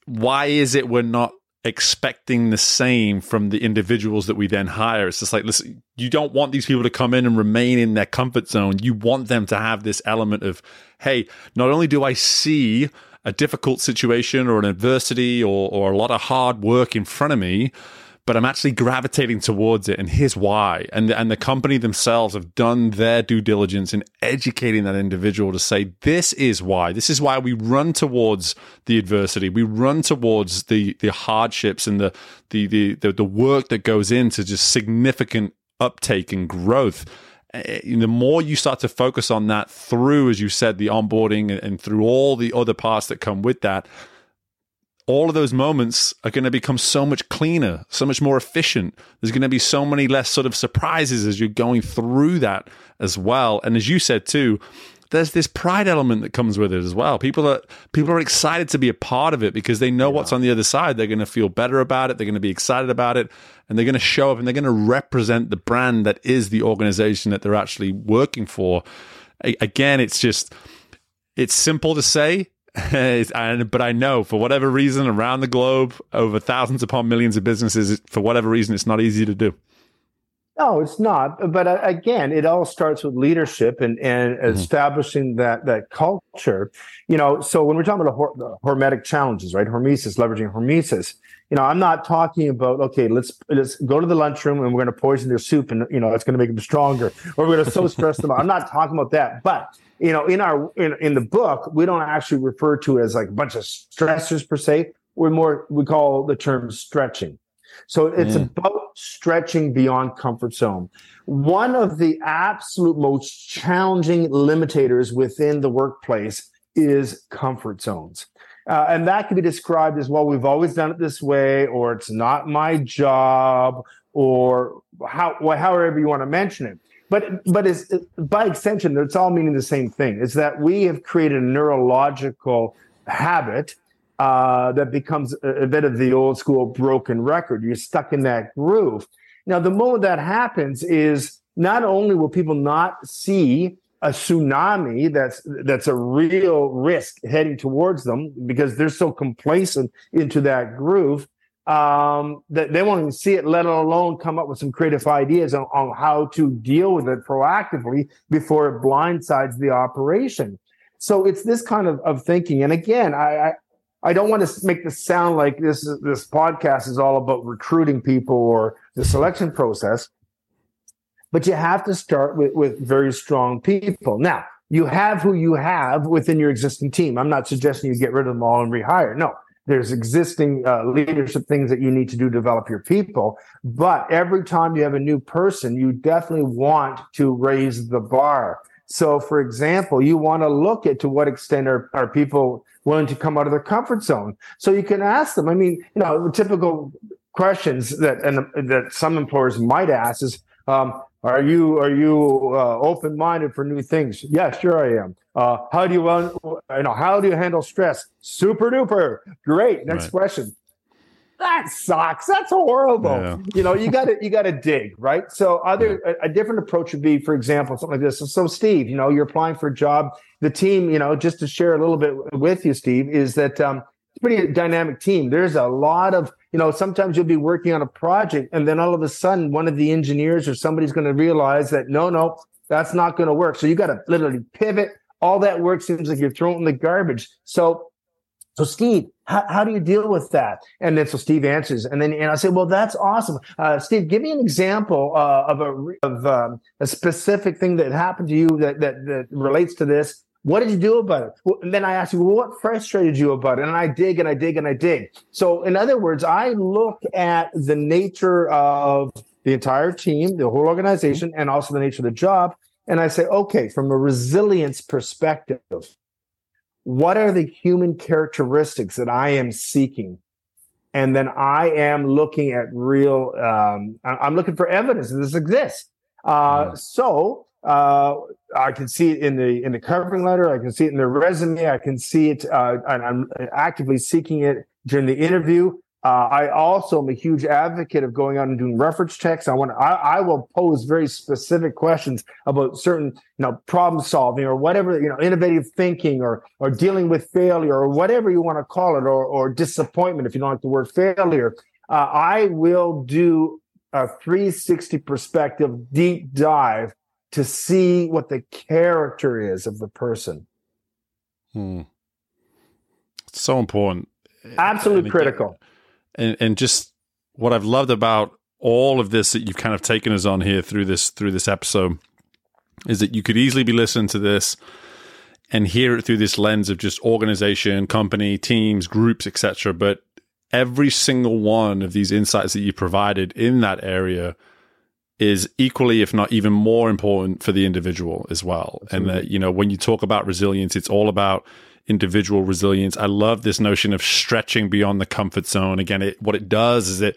why is it we're not expecting the same from the individuals that we then hire? It's just like, listen, you don't want these people to come in and remain in their comfort zone. You want them to have this element of, hey, not only do I see a difficult situation or an adversity or, or a lot of hard work in front of me, but I'm actually gravitating towards it. And here's why. And and the company themselves have done their due diligence in educating that individual to say, this is why. This is why we run towards the adversity. We run towards the, the hardships and the, the, the, the, the work that goes into just significant uptake and growth Eh, the more you start to focus on that through, as you said, the onboarding and through all the other parts that come with that, all of those moments are going to become so much cleaner, so much more efficient. There's going to be so many less sort of surprises as you're going through that as well. And as you said too, there's this pride element that comes with it as well. People are people are excited to be a part of it because they know yeah. what's on the other side. They're going to feel better about it. They're going to be excited about it, and they're going to show up and they're going to represent the brand that is the organization that they're actually working for. Again, it's just it's simple to say, but I know for whatever reason around the globe, over thousands upon millions of businesses, for whatever reason, it's not easy to do. No, it's not. But uh, again, it all starts with leadership and, and mm-hmm. establishing that that culture. You know, so when we're talking about the, the hormetic challenges, right? Hormesis, leveraging hormesis. You know, I'm not talking about okay, let's let's go to the lunchroom and we're going to poison their soup and you know it's going to make them stronger, or we're going to so stress them out. I'm not talking about that, but you know, in our in, in the book, we don't actually refer to it as like a bunch of stressors per se. We're more we call the term stretching. So it's mm. about stretching beyond comfort zone. One of the absolute most challenging limitators within the workplace is comfort zones. Uh, and that can be described as well, we've always done it this way, or it's not my job, or how, however you want to mention it. But, but it's, by extension, it's all meaning the same thing is that we have created a neurological habit uh, that becomes a, a, bit of the old school broken record. You're stuck in that groove. Now, the moment that happens is not only will people not see a tsunami that's that's a real risk heading towards them because they're so complacent into that groove um, that they won't even see it, let alone come up with some creative ideas on, on how to deal with it proactively before it blindsides the operation. So it's this kind of, of thinking. And again, I, I don't want to make this sound like this this podcast is all about recruiting people or the selection process, but you have to start with, with very strong people. Now, you have who you have within your existing team. I'm not suggesting you get rid of them all and rehire. No, there's existing uh, leadership things that you need to do to develop your people. But every time you have a new person, you definitely want to raise the bar. So, for example, you want to look at to what extent are, are people willing to come out of their comfort zone. So you can ask them. I mean, you know, typical questions that and that some employers might ask is, um, "Are you are you uh, open minded for new things?" Yeah, sure I am. Uh, how do you you know how do you handle stress? Super duper, great. Next right. question that sucks. That's horrible. Yeah. You know, you got to you got to dig, right? So, other yeah. a, a, different approach would be, for example, something like this. So, so, Steve, you know, you're applying for a job. The team, you know, just to share a little bit with you, Steve, is that um, pretty dynamic team. There's a lot of, you know, sometimes you'll be working on a project, and then all of a sudden, one of the engineers or somebody's going to realize that no, no, That's not going to work. So you got to literally pivot. All that work seems like you're throwing in the garbage. So so Steve, how, how do you deal with that? And then so Steve answers, and then and I say, well, that's awesome. Uh, Steve, give me an example uh, of a of um, a specific thing that happened to you that, that that relates to this. What did you do about it? Well, and then I ask you, well, what frustrated you about it? And I dig and I dig and I dig. So in other words, I look at the nature of the entire team, the whole organization, and also the nature of the job. And I say, okay, from a resilience perspective, what are the human characteristics that I am seeking? And then I am looking at real, um, I'm looking for evidence that this exists. Uh, So uh, I can see it in the in the covering letter. I can see it in the resume. I can see it, uh, and I'm actively seeking it during the interview. Uh, I also am a huge advocate of going out and doing reference checks. I want I, I, will pose very specific questions about certain you know problem solving or whatever you know innovative thinking or or dealing with failure or whatever you want to call it or or disappointment if you don't like the word failure. Uh, I will do a 360 perspective deep dive to see what the character is of the person. Hmm. so important. Absolutely I mean, critical and and just what I've loved about all of this that you've kind of taken us on here through this through this episode is that you could easily be listening to this and hear it through this lens of just organization, company, teams, groups, etc. But every single one of these insights that you provided in that area is equally, if not even more important for the individual as well. Absolutely. And that, you know, when you talk about resilience, it's all about individual resilience. I love this notion of stretching beyond the comfort zone. Again, it, what it does is it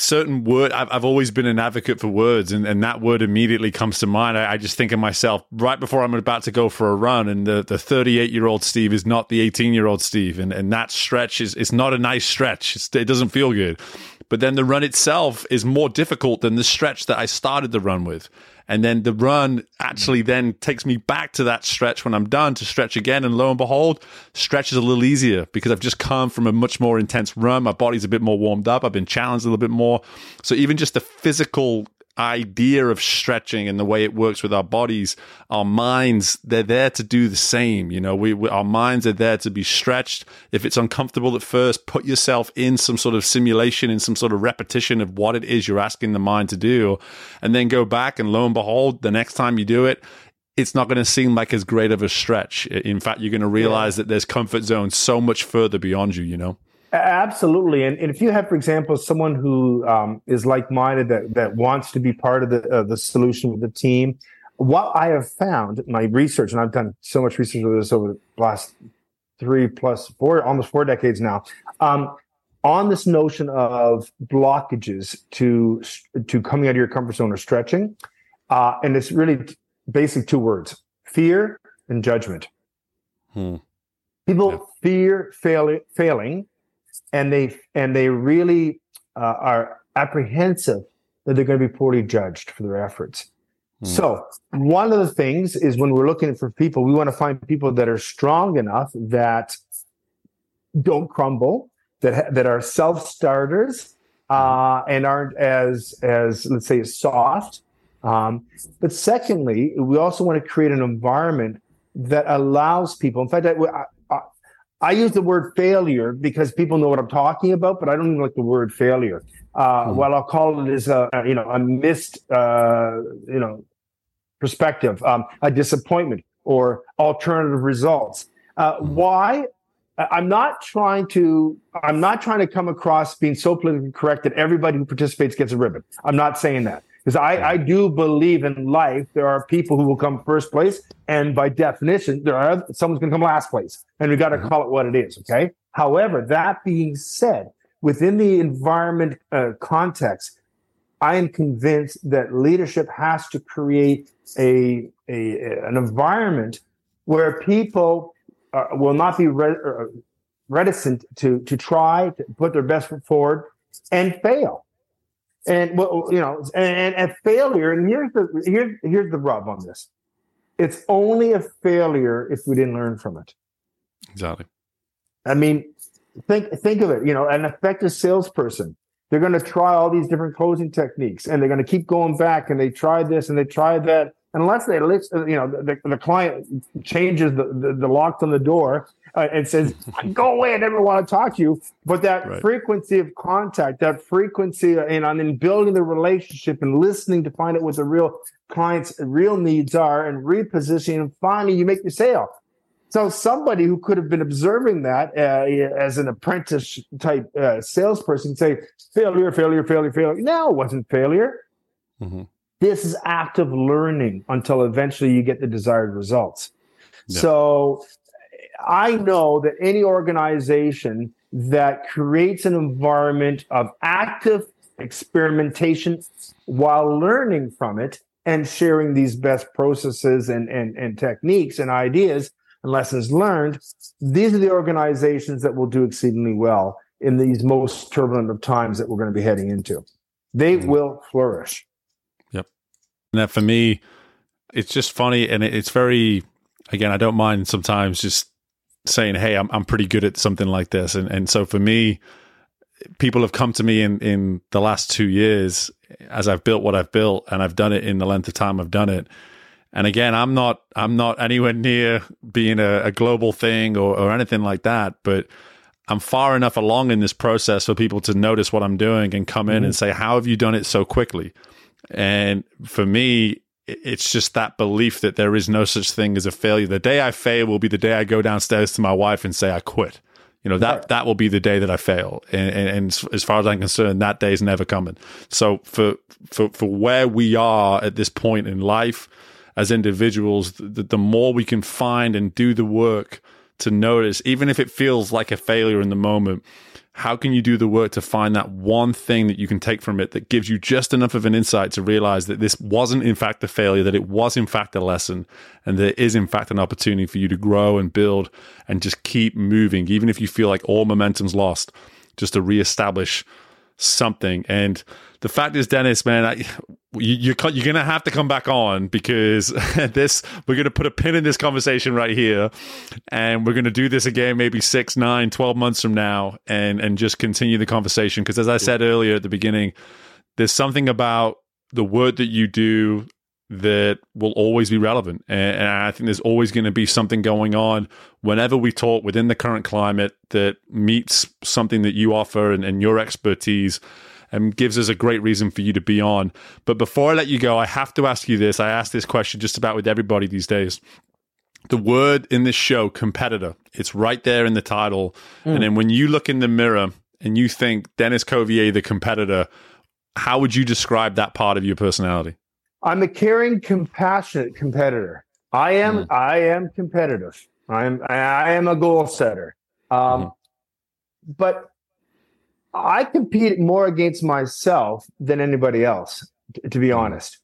certain word I've, I've always been an advocate for words and, and that word immediately comes to mind I, I, just think of myself right before i'm about to go for a run and the, the 38 year old steve is not the 18 year old steve and, and that stretch is it's not a nice stretch it's, it doesn't feel good but then the run itself is more difficult than the stretch that i started the run with and then the run actually then takes me back to that stretch when I'm done to stretch again. And lo and behold, stretch is a little easier because I've just come from a much more intense run. My body's a bit more warmed up. I've been challenged a little bit more. So even just the physical idea of stretching and the way it works with our bodies, our minds, they're there to do the same. You know, we, we, our minds are there to be stretched. If it's uncomfortable at first, put yourself in some sort of simulation, in some sort of repetition of what it is you're asking the mind to do, and then go back and lo and behold, the next time you do it, it's not going to seem like as great of a stretch. In fact, you're going to realize yeah. that there's comfort zone so much further beyond you, you know? Absolutely, and, and if you have, for example, someone who um, is like-minded that that wants to be part of the uh, the solution with the team, what I have found, my research, and I've done so much research with this over the last three plus four, almost four decades now, um, on this notion of blockages to to coming out of your comfort zone or stretching, uh, and it's really basic two words: fear and judgment. Hmm. People yeah. fear fail, failing and they and they really uh, are apprehensive that they're going to be poorly judged for their efforts. Hmm. So one of the things is when we're looking for people, we want to find people that are strong enough that don't crumble, that that are self starters, uh, and aren't as as let's say soft. Um, but secondly, we also want to create an environment that allows people. In fact, I, I use the word failure because people know what I'm talking about, but I don't even like the word failure. Uh, hmm. Well, I'll call it as a, you know a missed uh, you know perspective, um, a disappointment, or alternative results. Uh, hmm. Why? I'm not trying to. I'm not trying to come across being so politically correct that everybody who participates gets a ribbon. I'm not saying that because I, I do believe in life there are people who will come first place and by definition there are someone's going to come last place and we got to mm-hmm. call it what it is okay? However that being said within the environment uh, context i am convinced that leadership has to create a, a an environment where people uh, will not be re- uh, reticent to to try to put their best foot forward and fail and well, you know, and, and failure. And here's the here's here's the rub on this. It's only a failure if we didn't learn from it. Exactly. I mean, think think of it. You know, an effective salesperson. They're going to try all these different closing techniques, and they're going to keep going back. And they tried this, and they tried that, unless they you know, the, the client changes the, the, the locks on the door uh, and says, "Go away! I never want to talk to you." But that right. frequency of contact, that frequency, and on in building the relationship and listening to find out what the real client's real needs are, and repositioning, and finally you make your sale. So somebody who could have been observing that uh, as an apprentice type uh, salesperson say failure, failure, failure, failure. No, it wasn't failure. Mm-hmm. This is active learning until eventually you get the desired results. Yeah. So I know that any organization that creates an environment of active experimentation while learning from it and sharing these best processes and, and, and techniques and ideas and lessons learned, these are the organizations that will do exceedingly well in these most turbulent of times that we're going to be heading into. They mm-hmm. will flourish. Yep. And that for me, it's just funny and it's very again, I don't mind sometimes just saying, Hey, I'm I'm pretty good at something like this. And and so for me, people have come to me in in the last two years as I've built what I've built and I've done it in the length of time I've done it and again, I'm not I'm not anywhere near being a, a global thing or, or anything like that, but I'm far enough along in this process for people to notice what I'm doing and come in mm-hmm. and say, "How have you done it so quickly?" And for me, it's just that belief that there is no such thing as a failure. The day I fail will be the day I go downstairs to my wife and say I quit. You know that right. that will be the day that I fail, and, and, and, as far as I'm concerned, that day is never coming. So for for for where we are at this point in life, as individuals, the, the more we can find and do the work to notice, even if it feels like a failure in the moment, how can you do the work to find that one thing that you can take from it that gives you just enough of an insight to realize that this wasn't in fact a failure, that it was in fact a lesson, and there is in fact an opportunity for you to grow and build and just keep moving, even if you feel like all momentum's lost, just to reestablish something. And the fact is, Denis, man, I, you, you're, you're going to have to come back on because this we're to put a pin in this conversation right here and we're to do this again maybe six nine 12 months from now and and just continue the conversation. Because as i said earlier at the beginning there's something about the word that you do that will always be relevant. And, and i think there's always going to be something going on whenever we talk within the current climate that meets something that you offer and, and your expertise and gives us a great reason for you to be on. But before I let you go, I have to ask you this. I ask this question just about with everybody these days. The word in this show, competitor, it's right there in the title. Mm. And then when you look in the mirror and you think Denis Cauvier, the competitor, how would you describe that part of your personality? I'm a caring, compassionate competitor. I am. Mm. I am competitive. I'm. I am a goal setter. Um, mm. But I compete more against myself than anybody else, t- to be honest.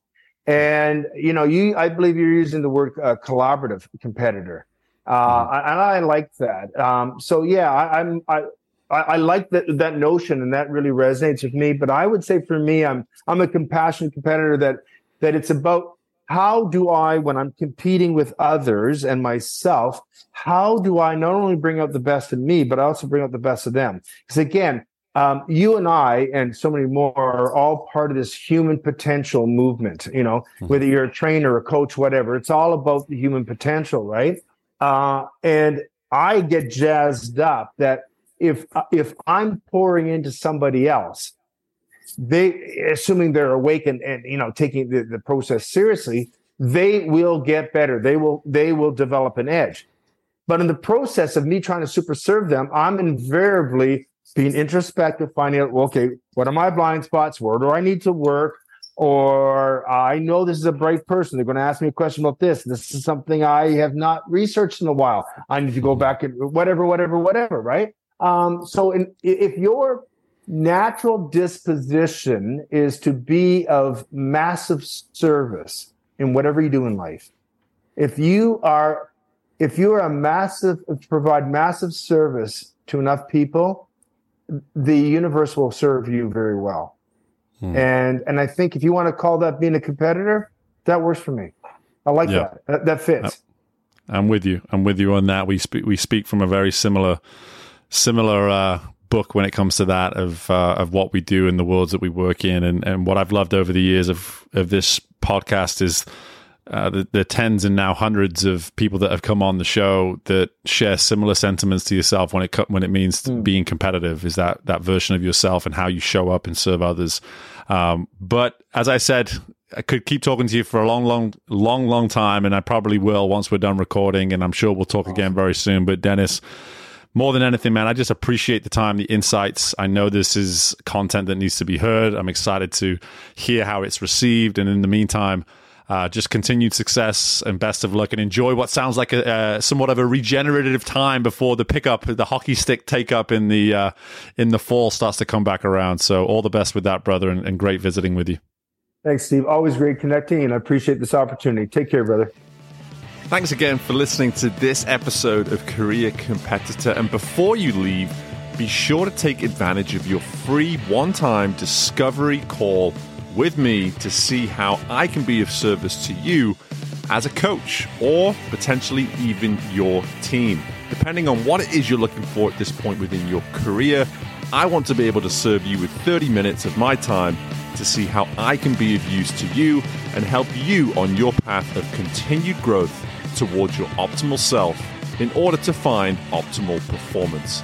And you know, you I believe you're using the word uh, collaborative competitor, uh, mm-hmm. and I like that. Um, so yeah, I, I'm I. I, like that that notion, and that really resonates with me. But I would say for me, I'm I'm a compassionate competitor. That that it's about how do I, when I'm competing with others and myself, how do I not only bring out the best in me, but I also bring out the best of them? Because again, um, you and I and so many more are all part of this human potential movement. You know, mm-hmm. whether you're a trainer, a coach, whatever, it's all about the human potential, right? Uh, and I get jazzed up that if if I'm pouring into somebody else, they assuming they're awake and, and you know taking the, the process seriously, they will get better. They will they will develop an edge. But in the process of me trying to super serve them, I'm invariably being introspective, finding out, okay, what are my blind spots? Where do I need to work? Or I know this is a bright person. They're going to ask me a question about this. This is something I have not researched in a while. I need to go back and whatever, whatever, whatever, right? Um, so in, if your natural disposition is to be of massive service in whatever you do in life, if you are if you are a massive provide massive service to enough people, the universe will serve you very well. Hmm. And and I think if you want to call that being a competitor, that works for me. I like yeah. that. that. That fits. I'm with you. I'm with you on that. We speak we speak from a very similar similar uh, book when it comes to that of uh, of what we do in the worlds that we work in, and and what I've loved over the years of of this podcast is uh, the, the, tens and now hundreds of people that have come on the show that share similar sentiments to yourself when it when it means mm. being competitive is that that version of yourself and how you show up and serve others. Um, but as I said, I could keep talking to you for a long, long, long, long time, and I probably will once we're done recording, and I'm sure we'll talk again very soon. But Denis, more than anything, man, I just appreciate the time, the insights. I know this is content that needs to be heard. I'm excited to hear how it's received. And in the meantime, uh, just continued success and best of luck and enjoy what sounds like a, uh, somewhat of a regenerative time before the pickup, the hockey stick take up in the uh, in the fall starts to come back around. So all the best with that, brother, and, and great visiting with you. Thanks, Steve. Always great connecting, and I appreciate this opportunity. Take care, brother. Thanks again for listening to this episode of Career Competitor. And before you leave, be sure to take advantage of your free one time discovery call with me to see how I can be of service to you as a coach or potentially even your team. Depending on what it is you're looking for at this point within your career, I want to be able to serve you with 30 minutes of my time to see how I can be of use to you and help you on your path of continued growth towards your optimal self in order to find optimal performance.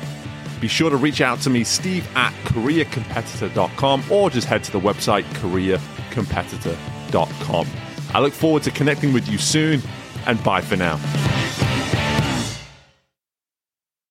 Be sure to reach out to me, steve at careercompetitor.com, or just head to the website careercompetitor.com. I look forward to connecting with you soon, and bye for now.